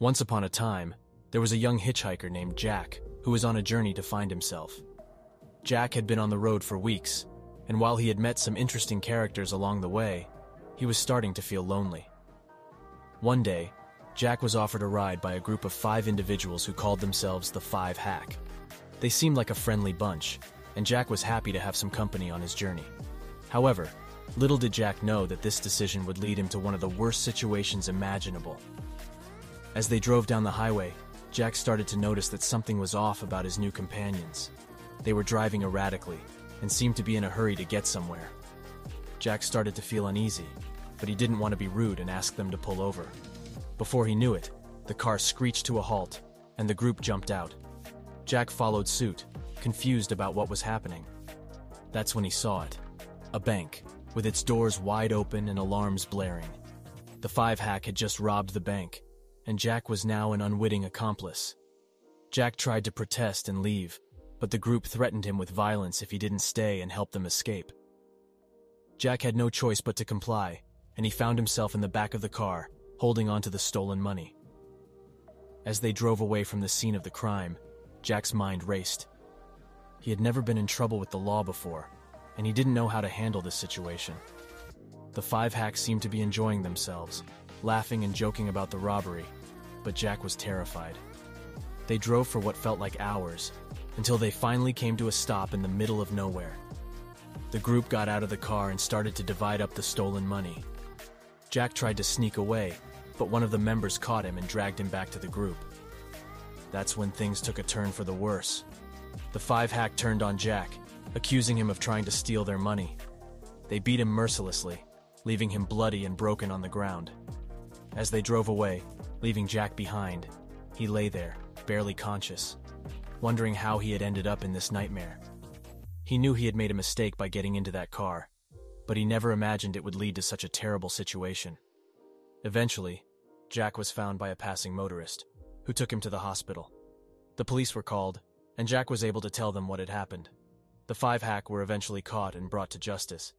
Once upon a time, there was a young hitchhiker named Jack who was on a journey to find himself. Jack had been on the road for weeks, and while he had met some interesting characters along the way, he was starting to feel lonely. One day, Jack was offered a ride by a group of five individuals who called themselves the Five Hack. They seemed like a friendly bunch, and Jack was happy to have some company on his journey. However, little did Jack know that this decision would lead him to one of the worst situations imaginable. As they drove down the highway, Jack started to notice that something was off about his new companions. They were driving erratically and seemed to be in a hurry to get somewhere. Jack started to feel uneasy, but he didn't want to be rude and ask them to pull over. Before he knew it, the car screeched to a halt, and the group jumped out. Jack followed suit, confused about what was happening. That's when he saw it a bank, with its doors wide open and alarms blaring. The five hack had just robbed the bank, and Jack was now an unwitting accomplice. Jack tried to protest and leave, but the group threatened him with violence if he didn't stay and help them escape. Jack had no choice but to comply, and he found himself in the back of the car, holding onto the stolen money. As they drove away from the scene of the crime, Jack's mind raced. He had never been in trouble with the law before, and he didn't know how to handle this situation. The five hacks seemed to be enjoying themselves, laughing and joking about the robbery, but Jack was terrified. They drove for what felt like hours, until they finally came to a stop in the middle of nowhere. The group got out of the car and started to divide up the stolen money. Jack tried to sneak away, but one of the members caught him and dragged him back to the group. That's when things took a turn for the worse. The five hack turned on Jack, accusing him of trying to steal their money. They beat him mercilessly, leaving him bloody and broken on the ground. As they drove away, leaving Jack behind, he lay there, barely conscious, wondering how he had ended up in this nightmare. He knew he had made a mistake by getting into that car, but he never imagined it would lead to such a terrible situation. Eventually, Jack was found by a passing motorist, who took him to the hospital. The police were called, and Jack was able to tell them what had happened. The five hack were eventually caught and brought to justice,